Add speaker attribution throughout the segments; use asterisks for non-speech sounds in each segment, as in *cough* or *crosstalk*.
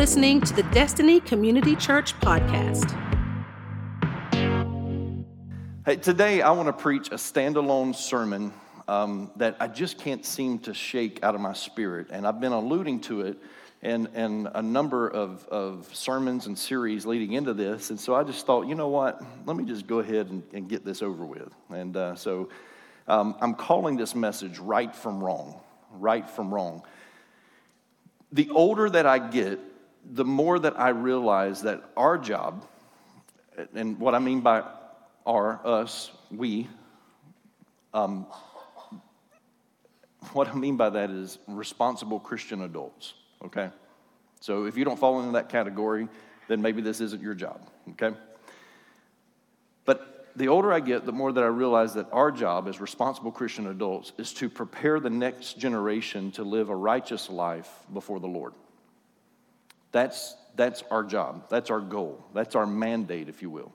Speaker 1: listening to the Destiny Community Church podcast.
Speaker 2: Hey, today I want to preach a standalone sermon um, that I just can't seem to shake out of my spirit. And I've been alluding to it in, in a number of, of sermons and series leading into this. And so I just thought, you know what? Let me just go ahead and, and get this over with. And uh, so um, I'm calling this message Right from Wrong. Right from Wrong. The older that I get, the more that I realize that our job, and what I mean by our, us, we, um, what I mean by that is responsible Christian adults, okay? So if you don't fall into that category, then maybe this isn't your job, okay? But the older I get, the more that I realize that our job as responsible Christian adults is to prepare the next generation to live a righteous life before the Lord. That's, that's our job. That's our goal. That's our mandate, if you will.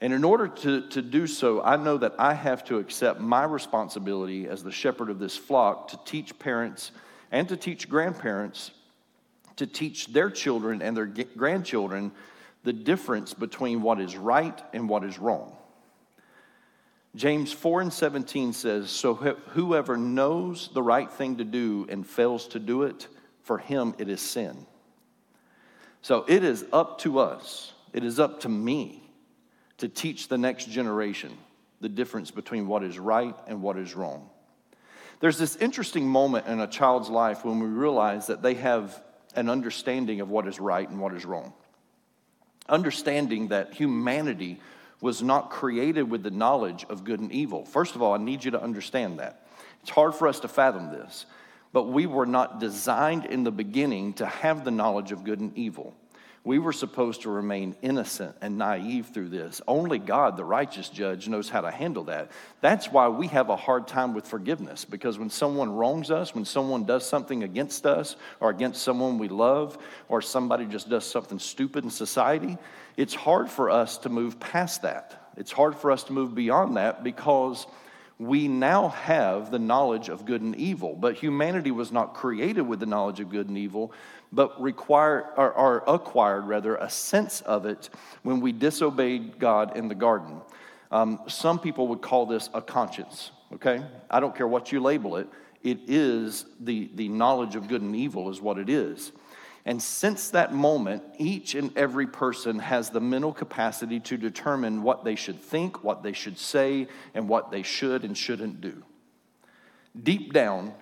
Speaker 2: And in order to, to do so, I know that I have to accept my responsibility as the shepherd of this flock to teach parents and to teach grandparents to teach their children and their grandchildren the difference between what is right and what is wrong. James 4 and 17 says, So whoever knows the right thing to do and fails to do it, for him it is sin. So it is up to us, it is up to me to teach the next generation the difference between what is right and what is wrong. There's this interesting moment in a child's life when we realize that they have an understanding of what is right and what is wrong. Understanding that humanity was not created with the knowledge of good and evil. First of all, I need you to understand that. It's hard for us to fathom this, but we were not designed in the beginning to have the knowledge of good and evil. We were supposed to remain innocent and naive through this. Only God, the righteous judge, knows how to handle that. That's why we have a hard time with forgiveness, because when someone wrongs us, when someone does something against us or against someone we love, or somebody just does something stupid in society, it's hard for us to move past that. It's hard for us to move beyond that because we now have the knowledge of good and evil. But humanity was not created with the knowledge of good and evil, but required or, or acquired rather a sense of it when we disobeyed God in the garden. Um, some people would call this a conscience. Okay, I don't care what you label it. It is the the knowledge of good and evil is what it is. And since that moment, each and every person has the mental capacity to determine what they should think, what they should say, and what they should and shouldn't do. Deep down,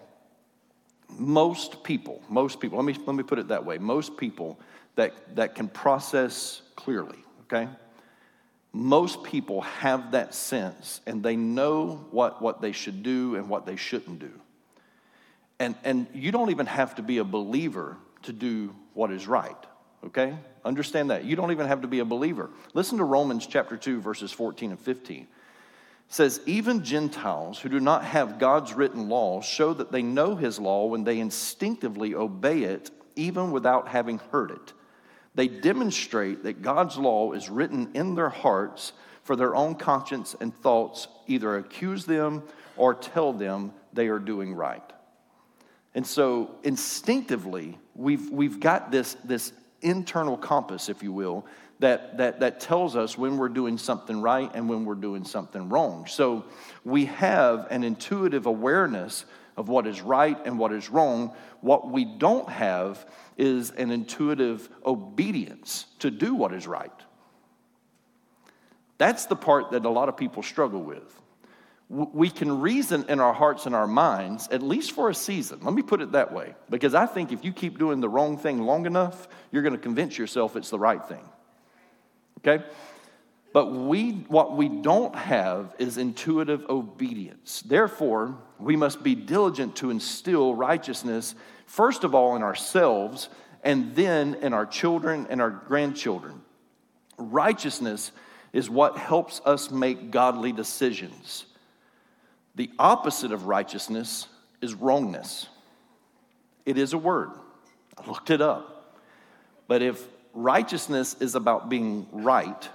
Speaker 2: most people, most people, let me, let me put it that way, most people that, that can process clearly, okay? Most people have that sense and they know what, what they should do and what they shouldn't do. And, and you don't even have to be a believer to do what is right, okay? Understand that. You don't even have to be a believer. Listen to Romans chapter 2, verses 14 and 15 It says, Even Gentiles who do not have God's written law show that they know his law when they instinctively obey it, even without having heard it. They demonstrate that God's law is written in their hearts for their own conscience and thoughts either accuse them or tell them they are doing right. And so instinctively, we've, we've got this, this internal compass, if you will, that, that, that tells us when we're doing something right and when we're doing something wrong. So we have an intuitive awareness of what is right and what is wrong. What we don't have is an intuitive obedience to do what is right. That's the part that a lot of people struggle with. We can reason in our hearts and our minds, at least for a season. Let me put it that way, because I think if you keep doing the wrong thing long enough, you're going to convince yourself it's the right thing. Okay? But we, what we don't have is intuitive obedience. Therefore, we must be diligent to instill righteousness, first of all, in ourselves, and then in our children and our grandchildren. Righteousness is what helps us make godly decisions. The opposite of righteousness is wrongness. It is a word. I looked it up. But if righteousness is about being right,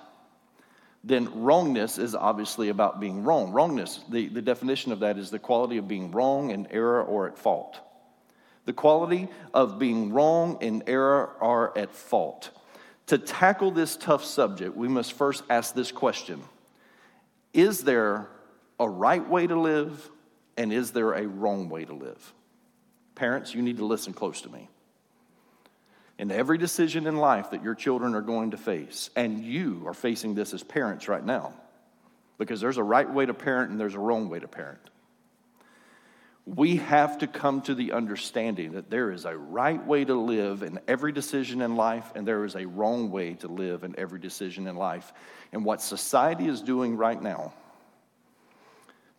Speaker 2: then wrongness is obviously about being wrong. Wrongness, the, the definition of that is the quality of being wrong, in error, or at fault. The quality of being wrong and error are at fault. To tackle this tough subject, we must first ask this question Is there a right way to live, and is there a wrong way to live? Parents, you need to listen close to me. In every decision in life that your children are going to face, and you are facing this as parents right now, because there's a right way to parent and there's a wrong way to parent. We have to come to the understanding that there is a right way to live in every decision in life, and there is a wrong way to live in every decision in life. And what society is doing right now,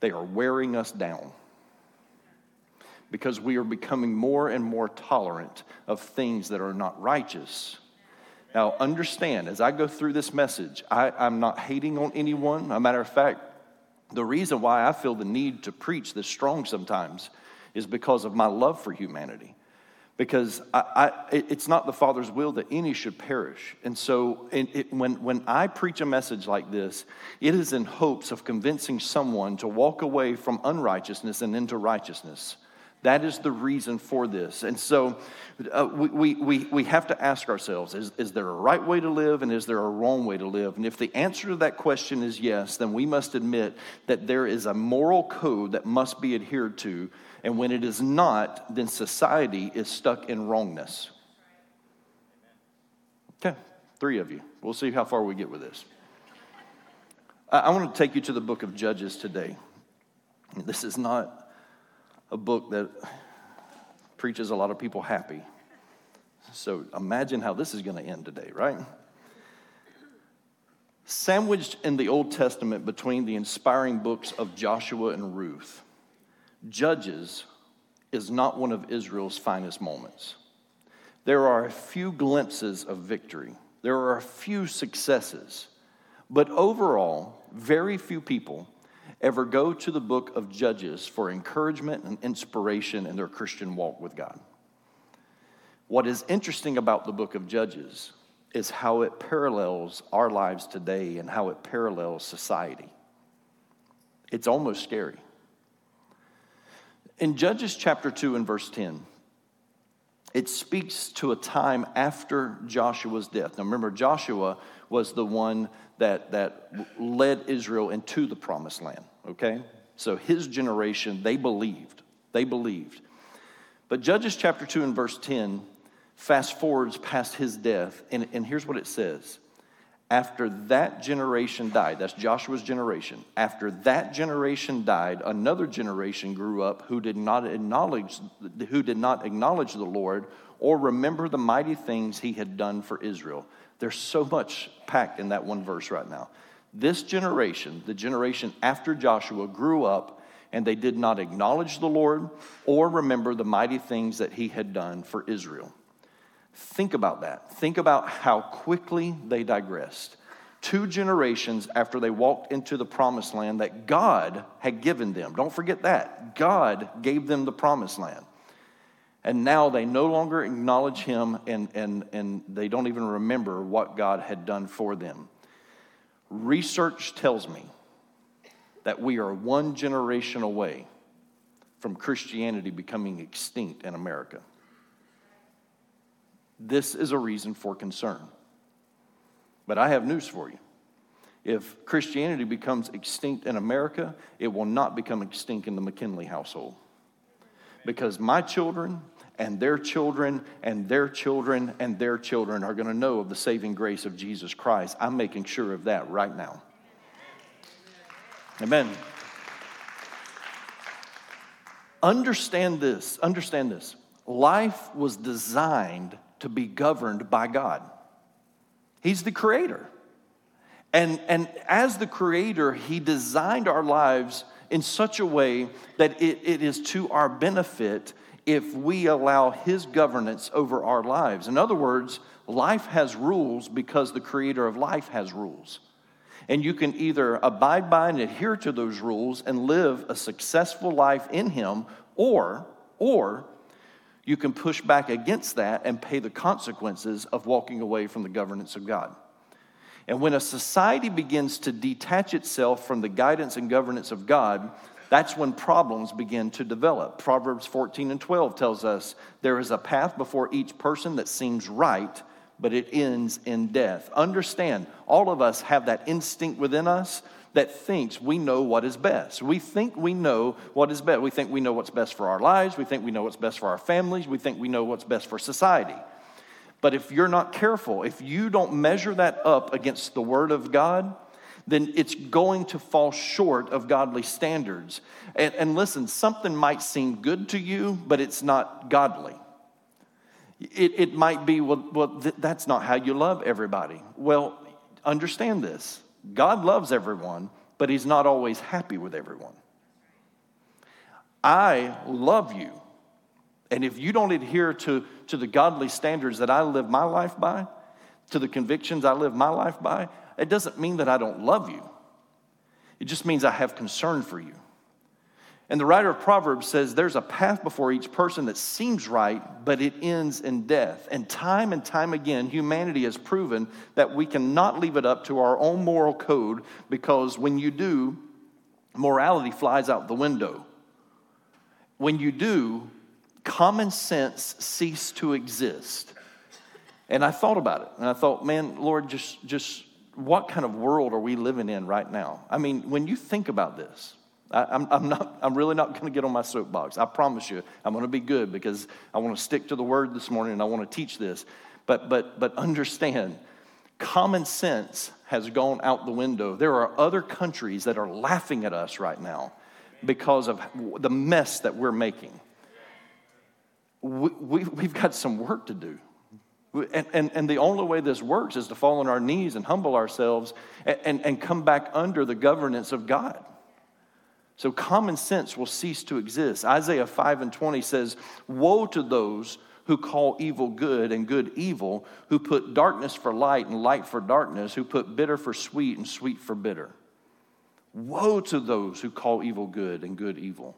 Speaker 2: they are wearing us down because we are becoming more and more tolerant of things that are not righteous. Now, understand, as I go through this message, I, am not hating on anyone. A matter of fact, the reason why I feel the need to preach this strong sometimes is because of my love for humanity. Because I, I, it's not the Father's will that any should perish. And so, it, it, when, when I preach a message like this, it is in hopes of convincing someone to walk away from unrighteousness and into righteousness. That is the reason for this. And so uh, we, we, we have to ask ourselves is, is there a right way to live and is there a wrong way to live? And if the answer to that question is yes, then we must admit that there is a moral code that must be adhered to. And when it is not, then society is stuck in wrongness. Okay, three of you. We'll see how far we get with this. I, I want to take you to the book of Judges today. This is not a book that preaches a lot of people happy. So imagine how this is going to end today, right? Sandwiched in the Old Testament between the inspiring books of Joshua and Ruth, Judges is not one of Israel's finest moments. There are a few glimpses of victory, there are a few successes, but overall, very few people ever go to the book of Judges for encouragement and inspiration in their Christian walk with God. What is interesting about the book of Judges is how it parallels our lives today and how it parallels society. It's almost scary. In Judges chapter 2 and verse 10, it speaks to a time after Joshua's death. Now remember, Joshua was the one that, that led Israel into the promised land, okay? So his generation, they believed. They believed. But Judges chapter 2 and verse 10 fast forwards past his death, and, and here's what it says. After that generation died, that's Joshua's generation. After that generation died, another generation grew up who did not acknowledge, who did not acknowledge the Lord or remember the mighty things he had done for Israel. There's so much packed in that one verse right now. This generation, the generation after Joshua, grew up and they did not acknowledge the Lord or remember the mighty things that he had done for Israel. Think about that. Think about how quickly they digressed. Two generations after they walked into the promised land that God had given them. Don't forget that. God gave them the promised land. And now they no longer acknowledge him and, and, and they don't even remember what God had done for them. Research tells me that we are one generation away from Christianity becoming extinct in America. This is a reason for concern. But I have news for you. If Christianity becomes extinct in America, it will not become extinct in the McKinley household because my children and their children and their children and their children are going to know of the saving grace of Jesus Christ. I'm making sure of that right now. Amen. Understand this, understand this. Life was designed to be governed by God. He's the creator. And, and as the creator, He designed our lives in such a way that it, it is to our benefit if we allow His governance over our lives. In other words, life has rules because the creator of life has rules. And you can either abide by and adhere to those rules and live a successful life in Him, or, or you can push back against that and pay the consequences of walking away from the governance of God. And when a society begins to detach itself from the guidance and governance of God, that's when problems begin to develop. Proverbs 14 and 12 tells us there is a path before each person that seems right, but it ends in death. Understand, all of us have that instinct within us that thinks we know what is best. We think we know what is best. We think we know what's best for our lives. We think we know what's best for our families. We think we know what's best for society. But if you're not careful, if you don't measure that up against the Word of God, then it's going to fall short of godly standards. And, and listen, something might seem good to you, but it's not godly. It, it might be, well, well th- that's not how you love everybody. Well, understand this God loves everyone, but He's not always happy with everyone. I love you. And if you don't adhere to, to the godly standards that I live my life by, to the convictions I live my life by, it doesn't mean that I don't love you. It just means I have concern for you. And the writer of Proverbs says there's a path before each person that seems right, but it ends in death. And time and time again, humanity has proven that we cannot leave it up to our own moral code because when you do, morality flies out the window. When you do, common sense cease to exist. And I thought about it, and I thought, man, Lord, just, just what kind of world are we living in right now? I mean, when you think about this, I, am I'm not, I'm really not going to get on my soapbox. I promise you, I'm going to be good because I want to stick to the word this morning and I want to teach this. But, but, but understand, common sense has gone out the window. There are other countries that are laughing at us right now because of the mess that we're making. We, we, we've got some work to do. And, and, and, the only way this works is to fall on our knees and humble ourselves and, and, and come back under the governance of God. So common sense will cease to exist. Isaiah 5 and 20 says, Woe to those who call evil good and good evil, who put darkness for light and light for darkness, who put bitter for sweet and sweet for bitter. Woe to those who call evil good and good evil.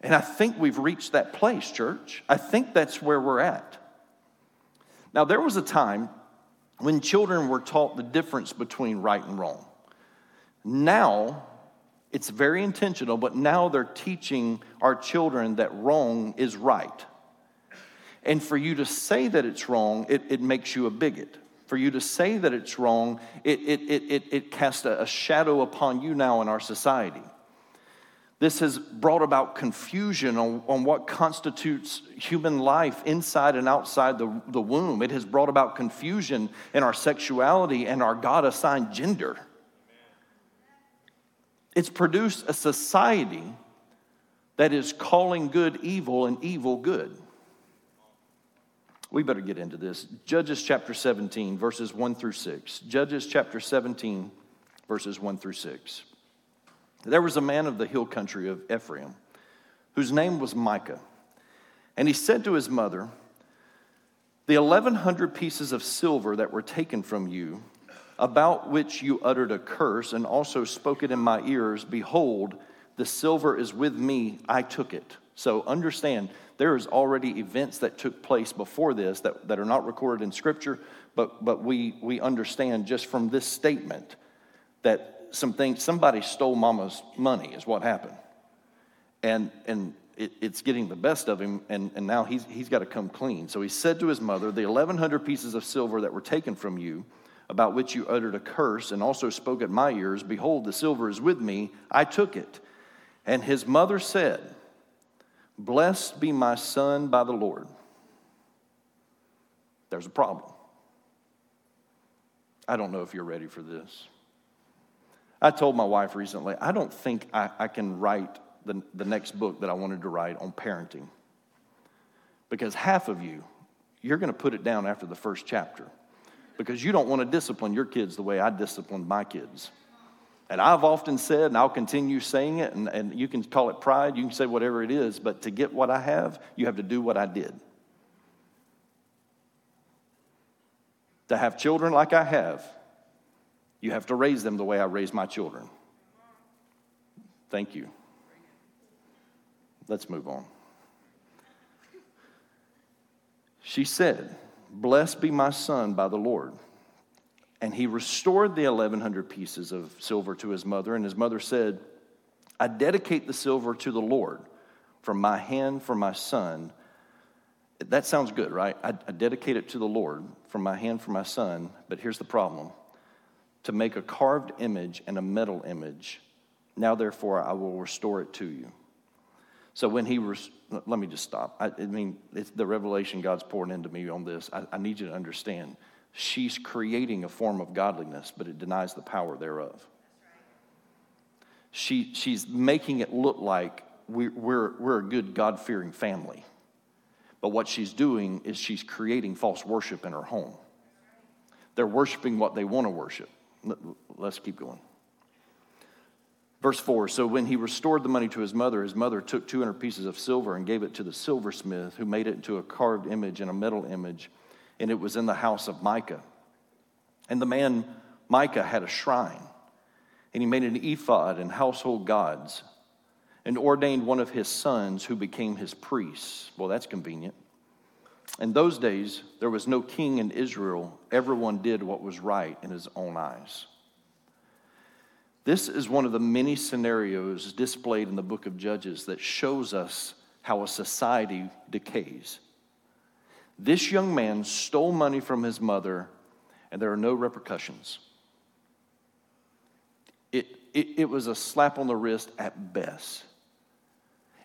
Speaker 2: And I think we've reached that place, church. I think that's where we're at. Now, there was a time when children were taught the difference between right and wrong. Now, it's very intentional, but now they're teaching our children that wrong is right. And for you to say that it's wrong, it, it makes you a bigot. For you to say that it's wrong, it, it, it, it, it casts a, a shadow upon you now in our society. This has brought about confusion on, on what constitutes human life inside and outside the, the womb. It has brought about confusion in our sexuality and our God assigned gender. It's produced a society that is calling good evil and evil good. We better get into this. Judges chapter 17, verses 1 through 6. Judges chapter 17, verses 1 through 6. There was a man of the hill country of Ephraim whose name was Micah. And he said to his mother, The 1,100 pieces of silver that were taken from you about which you uttered a curse and also spoke it in my ears, behold, the silver is with me, I took it. So understand, there is already events that took place before this that, that are not recorded in Scripture, but, but we, we understand just from this statement that something, somebody stole mama's money is what happened. And, and it, it's getting the best of him, and, and now he's, he's got to come clean. So he said to his mother, The 1,100 pieces of silver that were taken from you, about which you uttered a curse and also spoke at my ears, Behold, the silver is with me. I took it. And his mother said, Blessed be my son by the Lord. There's a problem. I don't know if you're ready for this. I told my wife recently, I don't think I, I can write the, the next book that I wanted to write on parenting. Because half of you, you're going to put it down after the first chapter because you don't want to discipline your kids the way I disciplined my kids. And I've often said, and I'll continue saying it, and, and you can call it pride, you can say whatever it is, but to get what I have, you have to do what I did. To have children like I have, you have to raise them the way I raised my children. Thank you. Let's move on. She said, Blessed be my son by the Lord. And he restored the 1,100 pieces of silver to his mother. And his mother said, I dedicate the silver to the Lord from my hand for my son. That sounds good, right? I, I dedicate it to the Lord from my hand for my son, but here's the problem to make a carved image and a metal image. Now, therefore, I will restore it to you. So when he, res- let me just stop. I, I mean, it's the revelation God's pouring into me on this. I, I need you to understand. She's creating a form of godliness, but it denies the power thereof. She, she's making it look like we, we're, we're a good God fearing family. But what she's doing is she's creating false worship in her home. They're worshiping what they want to worship. Let's keep going. Verse 4 So when he restored the money to his mother, his mother took 200 pieces of silver and gave it to the silversmith, who made it into a carved image and a metal image, and it was in the house of Micah. And the man Micah had a shrine, and he made an ephod and household gods, and ordained one of his sons who became his priests. Well, that's convenient. In those days, there was no king in Israel. Everyone did what was right in his own eyes. This is one of the many scenarios displayed in the book of Judges that shows us how a society decays. This young man stole money from his mother, and there are no repercussions. It, it, it, was a slap on the wrist at best.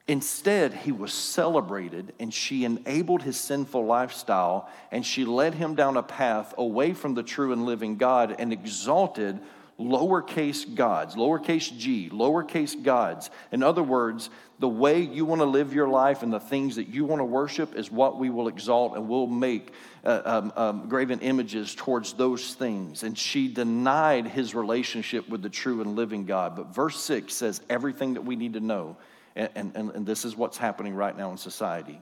Speaker 2: Instead, he was celebrated, and she enabled his sinful lifestyle, and she led him down a path away from the true and living God and exalted lowercase gods, lowercase g, lowercase gods. In other words, the way you want to live your life and the things that you want to worship is what we will exalt and we'll make uh, um, um, graven images towards those things. And she denied his relationship with the true and living God. But verse 6 says everything that we need to know. And, and, and this is what's happening right now in society.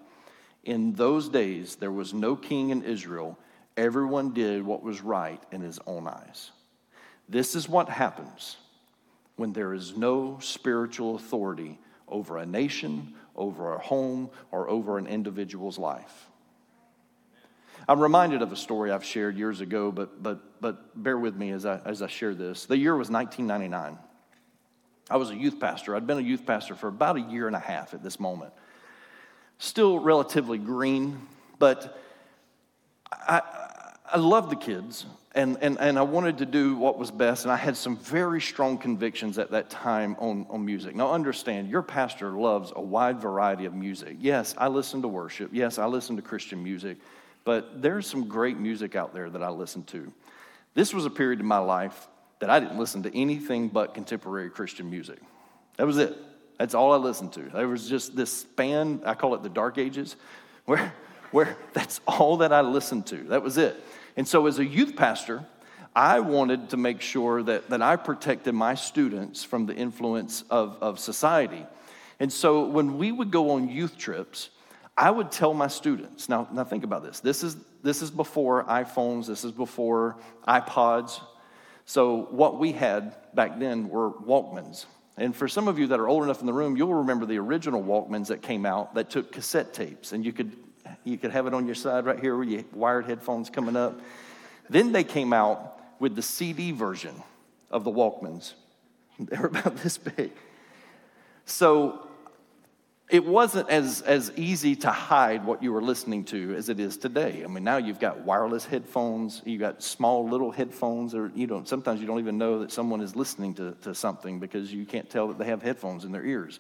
Speaker 2: In those days, there was no king in Israel. Everyone did what was right in his own eyes. This is what happens when there is no spiritual authority over a nation, over a home, or over an individual's life. I'm reminded of a story I've shared years ago, but, but, but bear with me as I, as I share this. The year was 1999. I was a youth pastor. I'd been a youth pastor for about a year and a half at this moment. Still relatively green, but I, I love the kids and, and, and I wanted to do what was best, and I had some very strong convictions at that time on, on music. Now, understand, your pastor loves a wide variety of music. Yes, I listen to worship. Yes, I listen to Christian music, but there's some great music out there that I listen to. This was a period in my life that I didn't listen to anything but contemporary Christian music. That was it. That's all I listened to. There was just this span, I call it the dark ages, where, where that's all that I listened to. That was it. And so, as a youth pastor, I wanted to make sure that, that I protected my students from the influence of, of society. And so, when we would go on youth trips, I would tell my students now, now think about this. This is, this is before iPhones, this is before iPods. So, what we had back then were Walkmans. And for some of you that are old enough in the room, you'll remember the original Walkmans that came out that took cassette tapes, and you could you could have it on your side right here with your wired headphones coming up. Then they came out with the CD version of the Walkmans. *laughs* They were about this big. So it wasn't as, as easy to hide what you were listening to as it is today. I mean, now you've got wireless headphones, you've got small little headphones, or you don't, sometimes you don't even know that someone is listening to, to something because you can't tell that they have headphones in their ears.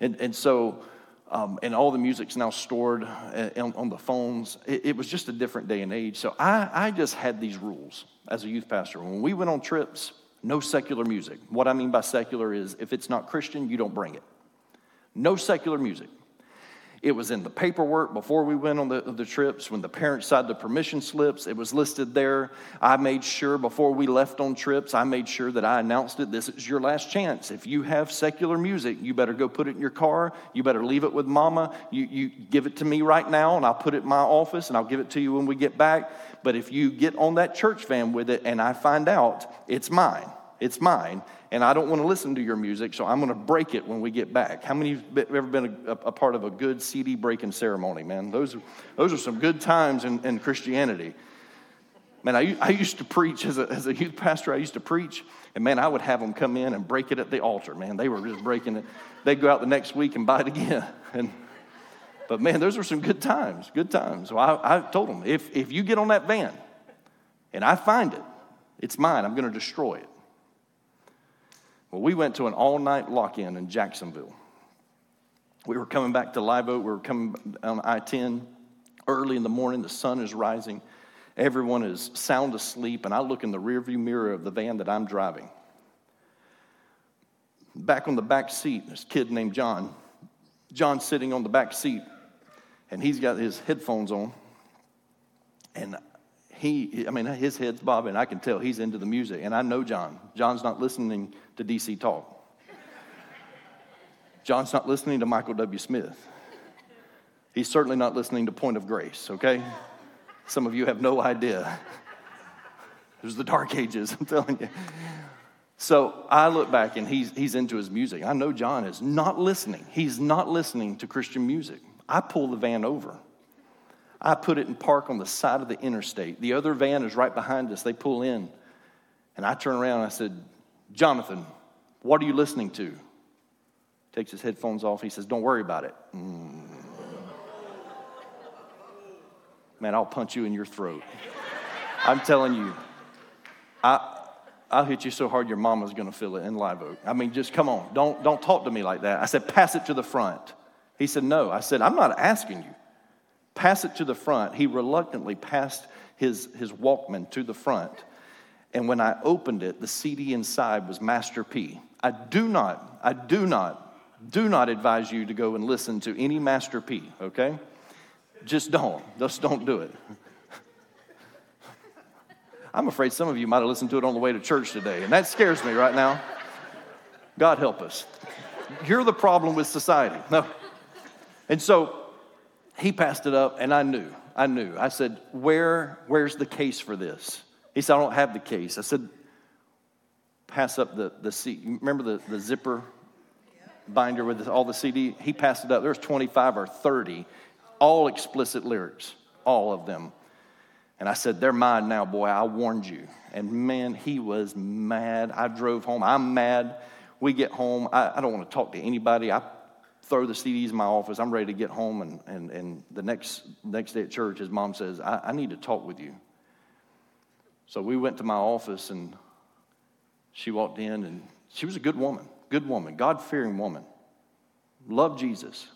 Speaker 2: And, and so um, and all the music's now stored uh, on, on the phones. It, it, was just a different day and age. So I, I just had these rules as a youth pastor. When we went on trips, no secular music. What I mean by secular is if it's not Christian, you don't bring it. No secular music. It was in the paperwork before we went on the, the trips. When the parents signed the permission slips, it was listed there. I made sure before we left on trips, I made sure that I announced it. This is your last chance. If you have secular music, you better go put it in your car. You better leave it with mama. You, you give it to me right now, and I'll put it in my office, and I'll give it to you when we get back. But if you get on that church van with it and I find out, it's mine. It's mine and I don't want to listen to your music, so I'm going to break it when we get back. How many have ever been a, a part of a good CD breaking ceremony, man? Those, those are some good times in, in Christianity. Man, I, I used to preach as a, as a youth pastor, I used to preach, and man, I would have them come in and break it at the altar. Man, they were just breaking it. They'd go out the next week and buy it again. *laughs* And, but man, those were some good times, good times. So I, I told them, if, if you get on that van and I find it, it's mine, I'm going to destroy it. Well, we went to an all night lock in in Jacksonville. We were coming back to Live Oak, we were coming on I 10 early in the morning, the sun is rising. Everyone is sound asleep, and I look in the rearview mirror of the van that I'm driving. Back on the back seat, this kid named John. John's sitting on the back seat, and he's got his headphones on. And he, I mean, his head's bobbing. I can tell he's into the music. And I know John. John's not listening to DC Talk. John's not listening to Michael W. Smith. He's certainly not listening to Point of Grace, okay? Some of you have no idea. It was the dark ages, *laughs* I'm telling you. So I look back and he's, he's into his music. I know John is not listening. He's not listening to Christian music. I pull the van over. I put it in park on the side of the interstate. The other van is right behind us. They pull in. And I turn around and I said, Jonathan, what are you listening to? Takes his headphones off. He says, Don't worry about it. Mm man, I'll punch you in your throat. I'm telling you, I, I'll hit you so hard your mama's gonna feel it in Live Oak. I mean, just come on, don't, don't talk to me like that. I said, pass it to the front. He said, no. I said, I'm not asking you. Pass it to the front. He reluctantly passed his, his Walkman to the front. And when I opened it, the CD inside was Master P. I do not, I do not, do not advise you to go and listen to any Master P, okay? Just don't. Just don't do it. *laughs* I'm afraid some of you might have listened to it on the way to church today, and that scares me right now. God help us. You're the problem with society. No. *laughs* And so he passed it up, and I knew. I knew. I said, Where, Where's the case for this? He said, I don't have the case. I said, Pass up the, the seat. Remember the, the zipper binder with all the CD? He passed it up. There was 25 or 30 all explicit lyrics, all of them. And I said, They're mine now, boy. I warned you. And man, he was mad. I drove home. I'm mad. We get home. I, I don't want to talk to anybody. I throw the CDs in my office. I'm ready to get home. And, and, and the next, next day at church, his mom says, I, I need to talk with you. So we went to my office, and she walked in, and she was a good woman, good woman, God fearing woman, loved Jesus.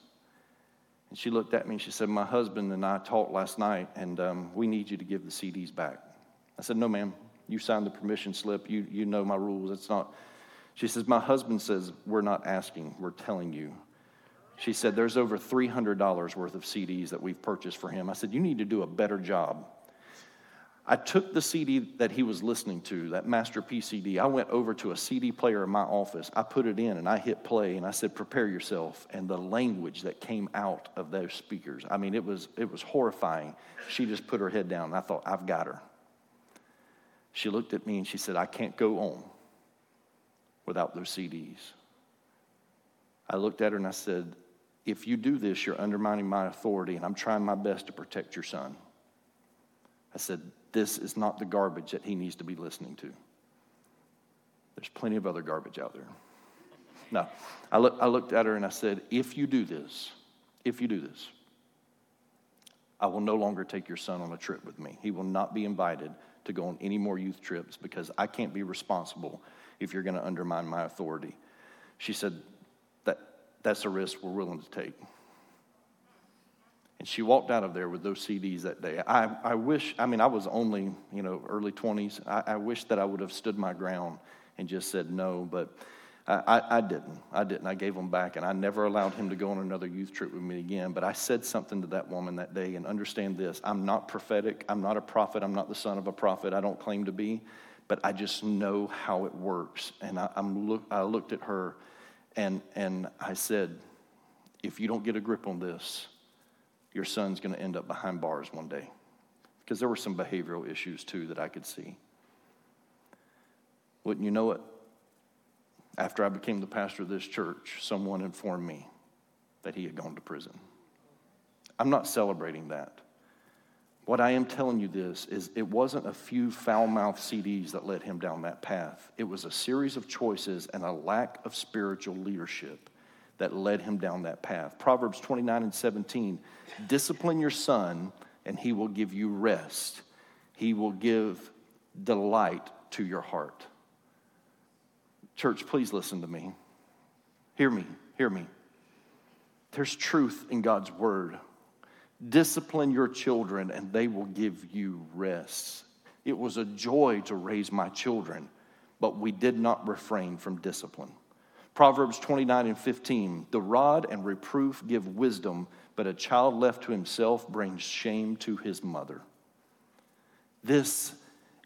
Speaker 2: And she looked at me and she said, My husband and I talked last night, and um, we need you to give the CDs back. I said, No, ma'am. You signed the permission slip. You, you know my rules. It's not. She says, My husband says, We're not asking, we're telling you. She said, There's over $300 worth of CDs that we've purchased for him. I said, You need to do a better job I took the CD that he was listening to, that Master P CD. I went over to a CD player in my office. I put it in and I hit play and I said, "Prepare yourself." And the language that came out of those speakers, I mean, it was it was horrifying. She just put her head down. And I thought, "I've got her." She looked at me and she said, "I can't go on without those CDs." I looked at her and I said, "If you do this, you're undermining my authority, and I'm trying my best to protect your son." I said, this is not the garbage that he needs to be listening to. There's plenty of other garbage out there. No, I, look, I looked at her and I said, If you do this, if you do this, I will no longer take your son on a trip with me. He will not be invited to go on any more youth trips because I can't be responsible if you're going to undermine my authority. She said, That's a risk we're willing to take. And she walked out of there with those CDs that day. I, I wish, I mean, I was only, you know, early 20s. I, I wish that I would have stood my ground and just said no, but I, I, I, didn't. I didn't. I gave them back, and I never allowed him to go on another youth trip with me again. But I said something to that woman that day, and understand this I'm not prophetic. I'm not a prophet. I'm not the son of a prophet. I don't claim to be, but I just know how it works. And I, am look, I looked at her, and, and I said, if you don't get a grip on this, your son's going to end up behind bars one day. Because there were some behavioral issues too that I could see. Wouldn't you know it? After I became the pastor of this church, someone informed me that he had gone to prison. I'm not celebrating that. What I am telling you this is it wasn't a few foul mouthed CDs that led him down that path. It was a series of choices and a lack of spiritual leadership that led him down that path. Proverbs 29 and 17 discipline your son, and he will give you rest. He will give delight to your heart. Church, please listen to me. Hear me, hear me. There's truth in God's word. Discipline your children, and they will give you rest. It was a joy to raise my children, but we did not refrain from discipline. Proverbs 29 and 15 The rod and reproof give wisdom, but a child left to himself brings shame to his mother. This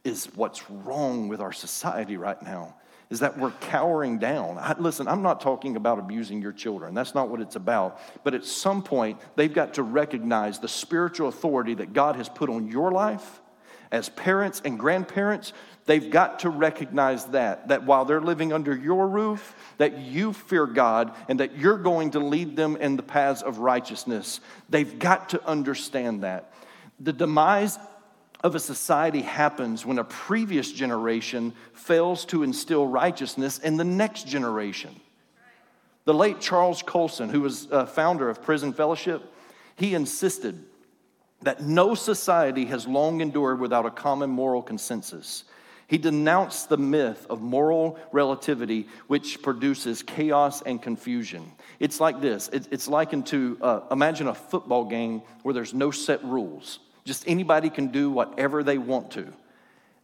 Speaker 2: is what's wrong with our society right now is that we're cowering down. I, listen, I'm not talking about abusing your children. That's not what it's about. But at some point, they've got to recognize the spiritual authority that God has put on your life as parents and grandparents. They've got to recognize that, that while they're living under your roof, that you fear God and that you're going to lead them in the paths of righteousness. They've got to understand that. The demise of a society happens when a previous generation fails to instill righteousness in the next generation. The late Charles Colson, who was a founder of Prison Fellowship, he insisted that no society has long endured without a common moral consensus. He denounced the myth of moral relativity, which produces chaos and confusion. It's like this it's likened to uh, imagine a football game where there's no set rules. Just anybody can do whatever they want to.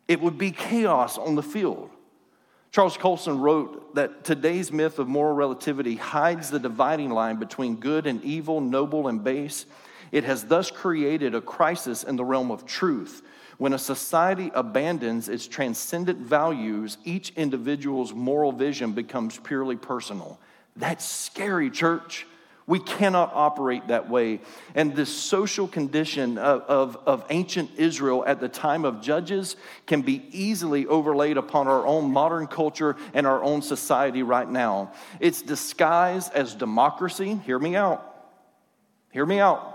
Speaker 2: It would be chaos on the field. Charles Colson wrote that today's myth of moral relativity hides the dividing line between good and evil, noble and base. It has thus created a crisis in the realm of truth. When a society abandons its transcendent values, each individual's moral vision becomes purely personal. That's scary, church. We cannot operate that way. And this social condition of, of, of, ancient Israel at the time of Judges can be easily overlaid upon our own modern culture and our own society right now. It's disguised as democracy. Hear me out. Hear me out.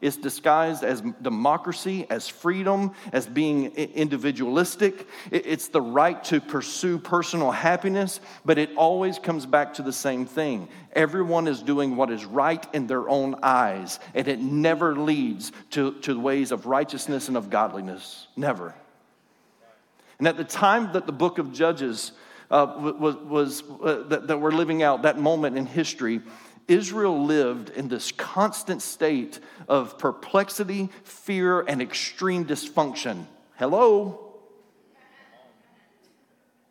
Speaker 2: It's disguised as democracy, as freedom, as being individualistic. It's the right to pursue personal happiness, but it always comes back to the same thing. Everyone is doing what is right in their own eyes, and it never leads to, to ways of righteousness and of godliness. Never. And at the time that the book of Judges uh, was, was uh, that, that we're living out, that moment in history, Israel lived in this constant state of perplexity, fear, and extreme dysfunction. Hello?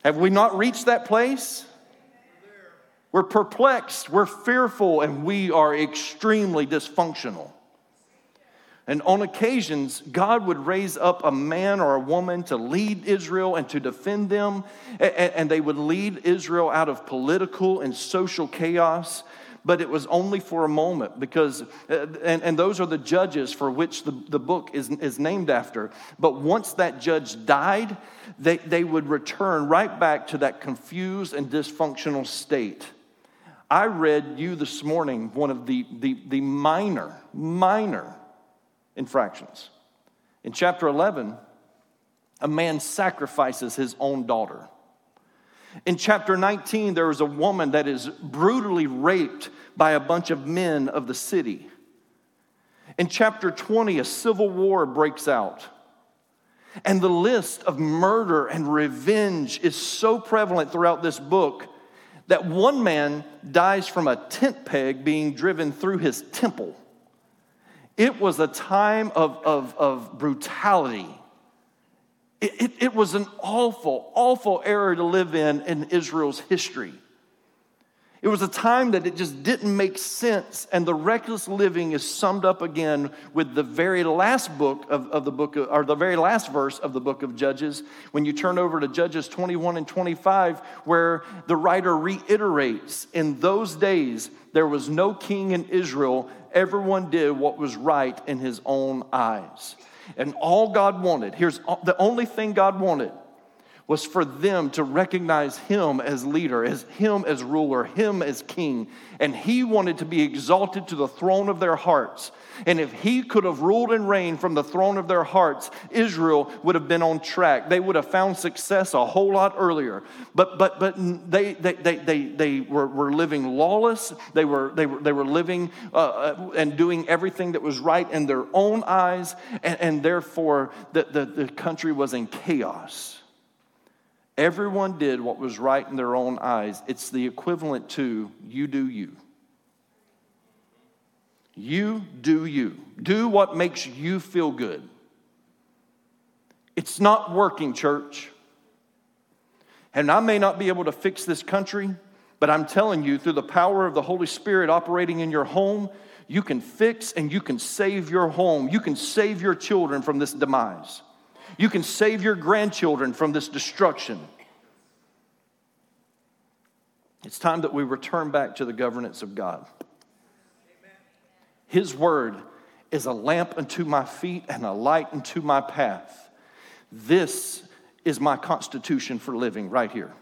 Speaker 2: Have we not reached that place? We're perplexed, we're fearful, and we are extremely dysfunctional. And on occasions, God would raise up a man or a woman to lead Israel and to defend them. And they would lead Israel out of political and social chaos but it was only for a moment because, uh, and, and those are the judges for which the, the book is, is named after. But once that judge died, they, they would return right back to that confused and dysfunctional state. I read you this morning one of the, the, the minor, minor infractions. In chapter 11, a man sacrifices his own daughter. In chapter 19, there is a woman that is brutally raped by a bunch of men of the city. In chapter 20, a civil war breaks out. And the list of murder and revenge is so prevalent throughout this book that one man dies from a tent peg being driven through his temple. It was a time of, of, of brutality it, it, it was an awful, awful era to live in in Israel's history. It was a time that it just didn't make sense, and the reckless living is summed up again with the very last book of, of the book, of, or the very last verse of the book of Judges. When you turn over to Judges 21 and 25, where the writer reiterates, in those days there was no king in Israel, everyone did what was right in his own eyes. And all God wanted, here's the only thing God wanted, was for them to recognize him as leader, as him as ruler, him as king. And he wanted to be exalted to the throne of their hearts. And if he could have ruled and reigned from the throne of their hearts, Israel would have been on track. They would have found success a whole lot earlier. But, but, but they, they, they, they, they were, were living lawless. They were, they were, they were living uh, uh and doing everything that was right in their own eyes. And, and therefore, the, the, the country was in chaos. Everyone did what was right in their own eyes. It's the equivalent to you do you. You do you. Do what makes you feel good. It's not working, church. And I may not be able to fix this country, but I'm telling you, through the power of the Holy Spirit operating in your home, you can fix and you can save your home. You can save your children from this demise. You can save your grandchildren from this destruction. It's time that we return back to the governance of God. His word is a lamp unto my feet and a light unto my path. This is my constitution for living right here.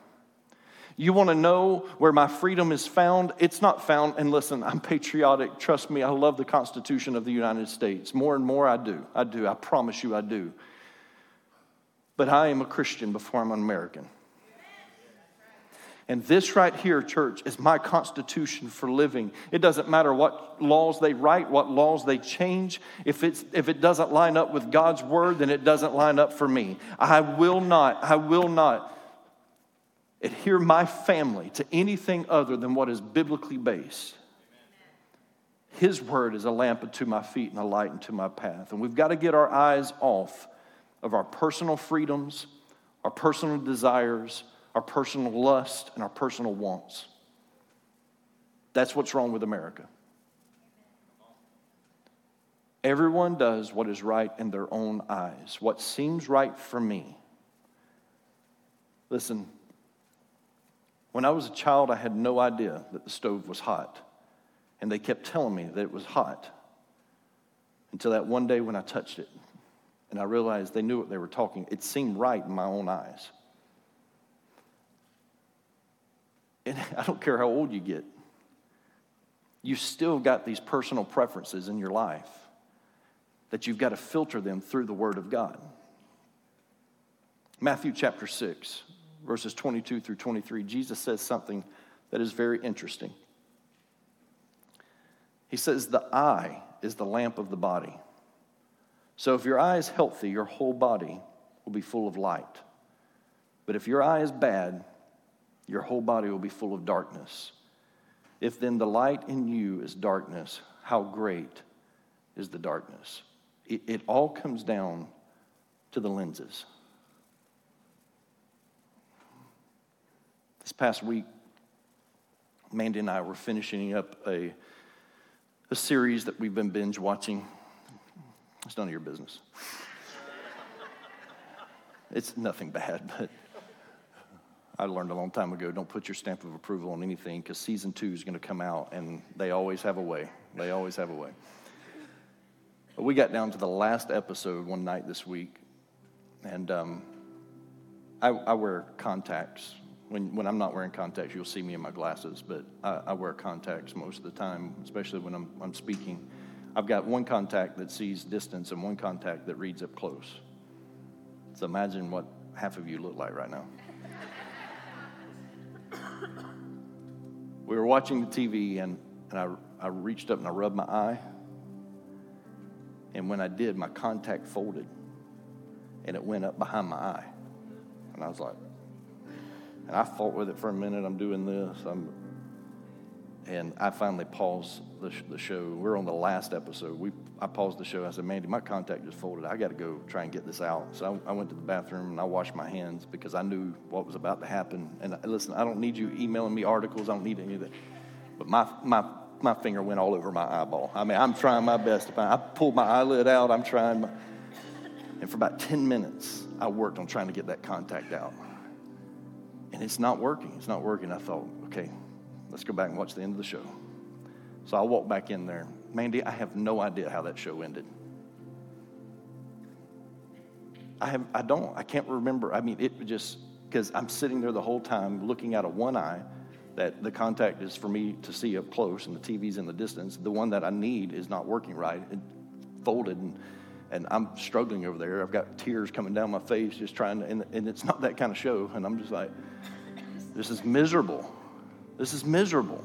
Speaker 2: You want to know where my freedom is found? It's not found, and listen, I'm patriotic. Trust me, I love the Constitution of the United States. More and more I do. I do. I promise you I do. But I am a Christian before I'm an American. And this right here, church, is my constitution for living. It doesn't matter what laws they write, what laws they change. If, it's, if it doesn't line up with God's word, then it doesn't line up for me. I will not, I will not adhere my family to anything other than what is biblically based. His word is a lamp unto my feet and a light unto my path. And we've got to get our eyes off of our personal freedoms, our personal desires, our personal lust, and our personal wants. That's what's wrong with America. Everyone does what is right in their own eyes, what seems right for me. Listen, when I was a child, I had no idea that the stove was hot. And they kept telling me that it was hot until that one day when I touched it. And I realized they knew what they were talking. It seemed right in my own eyes. And *laughs* I don't care how old you get, you still got these personal preferences in your life that you've got to filter them through the Word of God. Matthew chapter 6, verses 22 through 23, Jesus says something that is very interesting. He says, The eye is the lamp of the body. So if your eye is healthy, your whole body will be full of light. But if your eye is bad, your whole body will be full of darkness. If then the light in you is darkness, how great is the darkness? It, it all comes down to the lenses. This past week, Mandy and I were finishing up a, a series that we've been binge watching. It's none of your business. it's nothing bad, but I learned a long time ago don't put your stamp of approval on anything because season two is going to come out and they always have a way. They always have a way. But we got down to the last episode one night this week, and um, I, I, wear contacts. When, when I'm not wearing contacts, you'll see me in my glasses, but I, I wear contacts most of the time, especially when I'm, I'm speaking. I've got one contact that sees distance and one contact that reads up close. So imagine what half of you look like right now. *coughs* we were watching the TV, and, and I, I reached up and I rubbed my eye. And when I did, my contact folded and it went up behind my eye. And I was like, and I fought with it for a minute. I'm doing this. I'm, and I finally paused the, sh- the show. We're on the last episode. We, I paused the show. I said, Mandy, my contact just folded. I got to go try and get this out. So I, I, went to the bathroom and I washed my hands because I knew what was about to happen. And I, listen, I don't need you emailing me articles. I don't need any of that. But my, my, my finger went all over my eyeball. I mean, I'm trying my best to find. I pulled my eyelid out. I'm trying. My, and for about 10 minutes, I worked on trying to get that contact out. And it's not working. It's not working. I thought, okay, let's go back and watch the end of the show. So I walked back in there. Mandy, I have no idea how that show ended. I have I don't. I can't remember. I mean, it just because I'm sitting there the whole time looking out of one eye that the contact is for me to see up close and the TV's in the distance. The one that I need is not working right, it folded, and, and I'm struggling over there. I've got tears coming down my face just trying to, and, and it's not that kind of show. And I'm just like, this is miserable. This is miserable.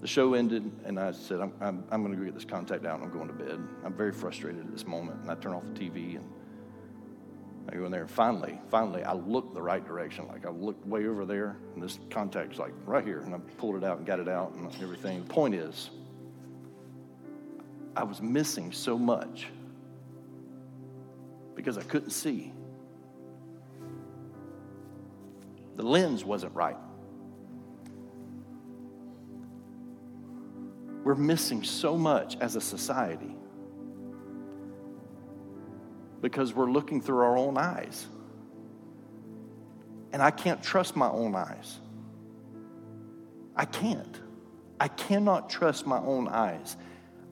Speaker 2: The show ended, and I said, I'm, I'm, I'm going to go get this contact out and I'm going to bed. I'm very frustrated at this moment. And I turn off the TV and I go in there, and finally, finally, I look the right direction. Like I looked way over there, and this contact's like right here, and I pulled it out and got it out and everything. The point is, I was missing so much because I couldn't see. The lens wasn't right. We're missing so much as a society because we're looking through our own eyes. And I can't trust my own eyes. I can't. I cannot trust my own eyes.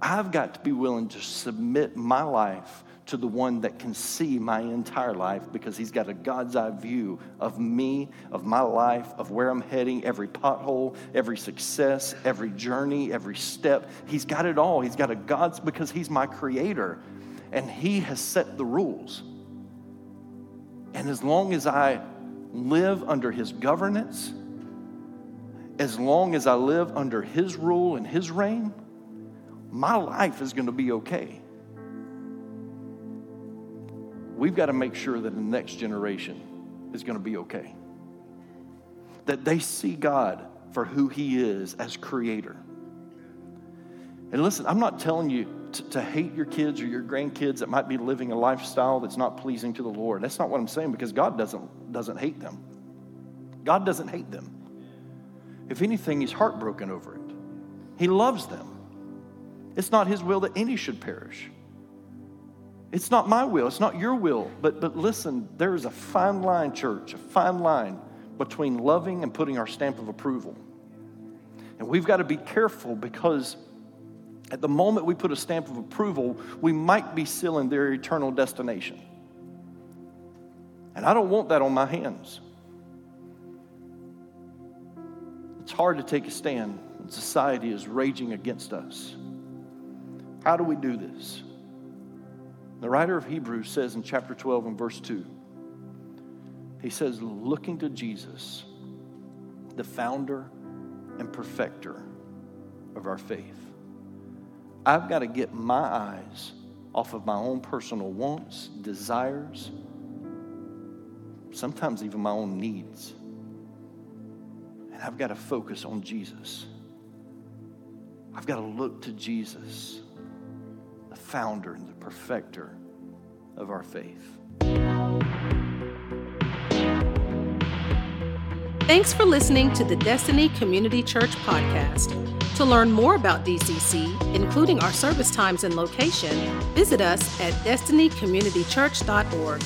Speaker 2: I've got to be willing to submit my life to the one that can see my entire life because he's got a God's eye view of me, of my life, of where I'm heading, every pothole, every success, every journey, every step. He's got it all. He's got a God's because he's my creator and he has set the rules. And as long as I live under his governance, as long as I live under his rule and his reign, my life is going to be okay. We've got to make sure that the next generation is going to be okay. That they see God for who he is as creator. And listen, I'm not telling you to, to, hate your kids or your grandkids that might be living a lifestyle that's not pleasing to the Lord. That's not what I'm saying because God doesn't, doesn't hate them. God doesn't hate them. If anything, He's heartbroken over it. He loves them. It's not His will that any should perish. It's not my will, it's not your will. But, but listen, there is a fine line, church, a fine line between loving and putting our stamp of approval. And we've got to be careful because at the moment we put a stamp of approval, we might be sealing their eternal destination. And I don't want that on my hands. It's hard to take a stand when society is raging against us. How do we do this? The writer of Hebrews says in chapter 12 and verse 2, he says, looking to Jesus, the founder and perfecter of our faith. I've got to get my eyes off of my own personal wants, desires, sometimes even my own needs. And I've got to focus on Jesus. I've got to look to Jesus, founder and the perfecter of our faith.
Speaker 1: Thanks for listening to the Destiny Community Church podcast. To learn more about DCC, including our service times and location, visit us at destinycommunitychurch.org.